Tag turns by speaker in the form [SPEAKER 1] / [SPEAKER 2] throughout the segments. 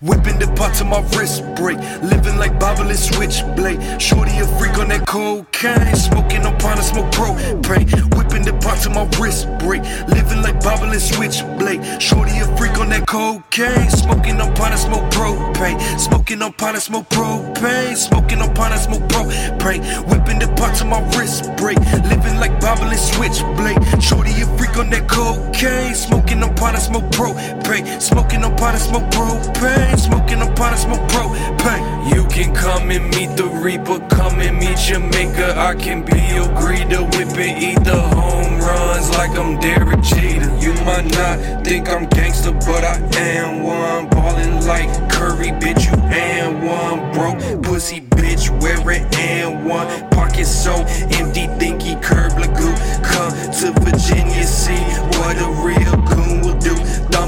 [SPEAKER 1] Whipping the pot to my wrist break. Living like Bible and switchblade. Shorty a freak on that cocaine. Smoking on and smoke propane. Whipping the pot to my wrist break. Living like Bible and switchblade. Shorty a freak on that cocaine. Smoking on and smoke propane. Smoking on and smoke propane. Smoking on and smoke propane. Whipping the pot to my wrist break. Living and switchblade. Shorty a freak on that cocaine. Smoking on pot, and smoke propane. Smoking on pot, and smoke propane. Smoking on pot, and smoke propane. You can come and meet the Reaper. Come and meet Jamaica. I can be your greeter. Whip and eat the home runs like I'm Derek Jeter. You might not think I'm gangster, but I am one. Ballin' like Curry, bitch. You and one. Broke pussy, bitch. Wearing and one.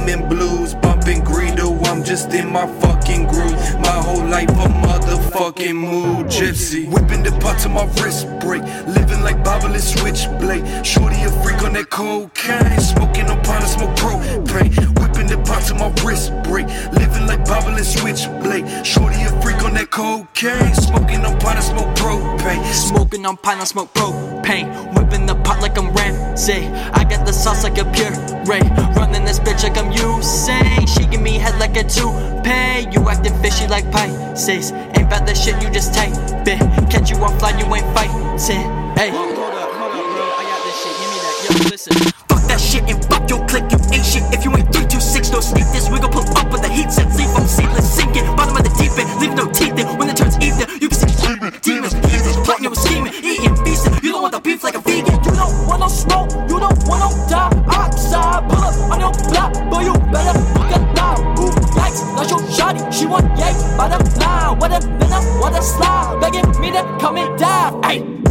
[SPEAKER 1] Do. Thumbing blues, bumping Greedo. I'm just in my fucking groove. My whole life a motherfucking mood Jypsy. Whipping the pot to my wrist break. Living like Bible and switchblade. Shorty a freak on that cocaine. Smoking on pine and smoke propane. Whipping the pot to my wrist break. Living like Bible and switchblade. Shorty a freak on that cocaine. Smoking on pine and smoke propane.
[SPEAKER 2] Smoking on pine, I smoke propane. Whipping the pot like I'm Ramsay. I got the sauce like a puree. Running this bitch like I'm Usain. She give me head like a toupee. You acting fishy like Pisces. Ain't about that shit, you just type it. Catch you offline, you ain't fighting. Hey.
[SPEAKER 3] Hold up, hold up, bro. I got this shit. Give me that. Yo, listen.
[SPEAKER 2] Fuck that shit and fuck your click, you ain't shit. If you ain't
[SPEAKER 3] She want yay by the fly. What a venom, what a slide. Begging me to come and die. Ayy.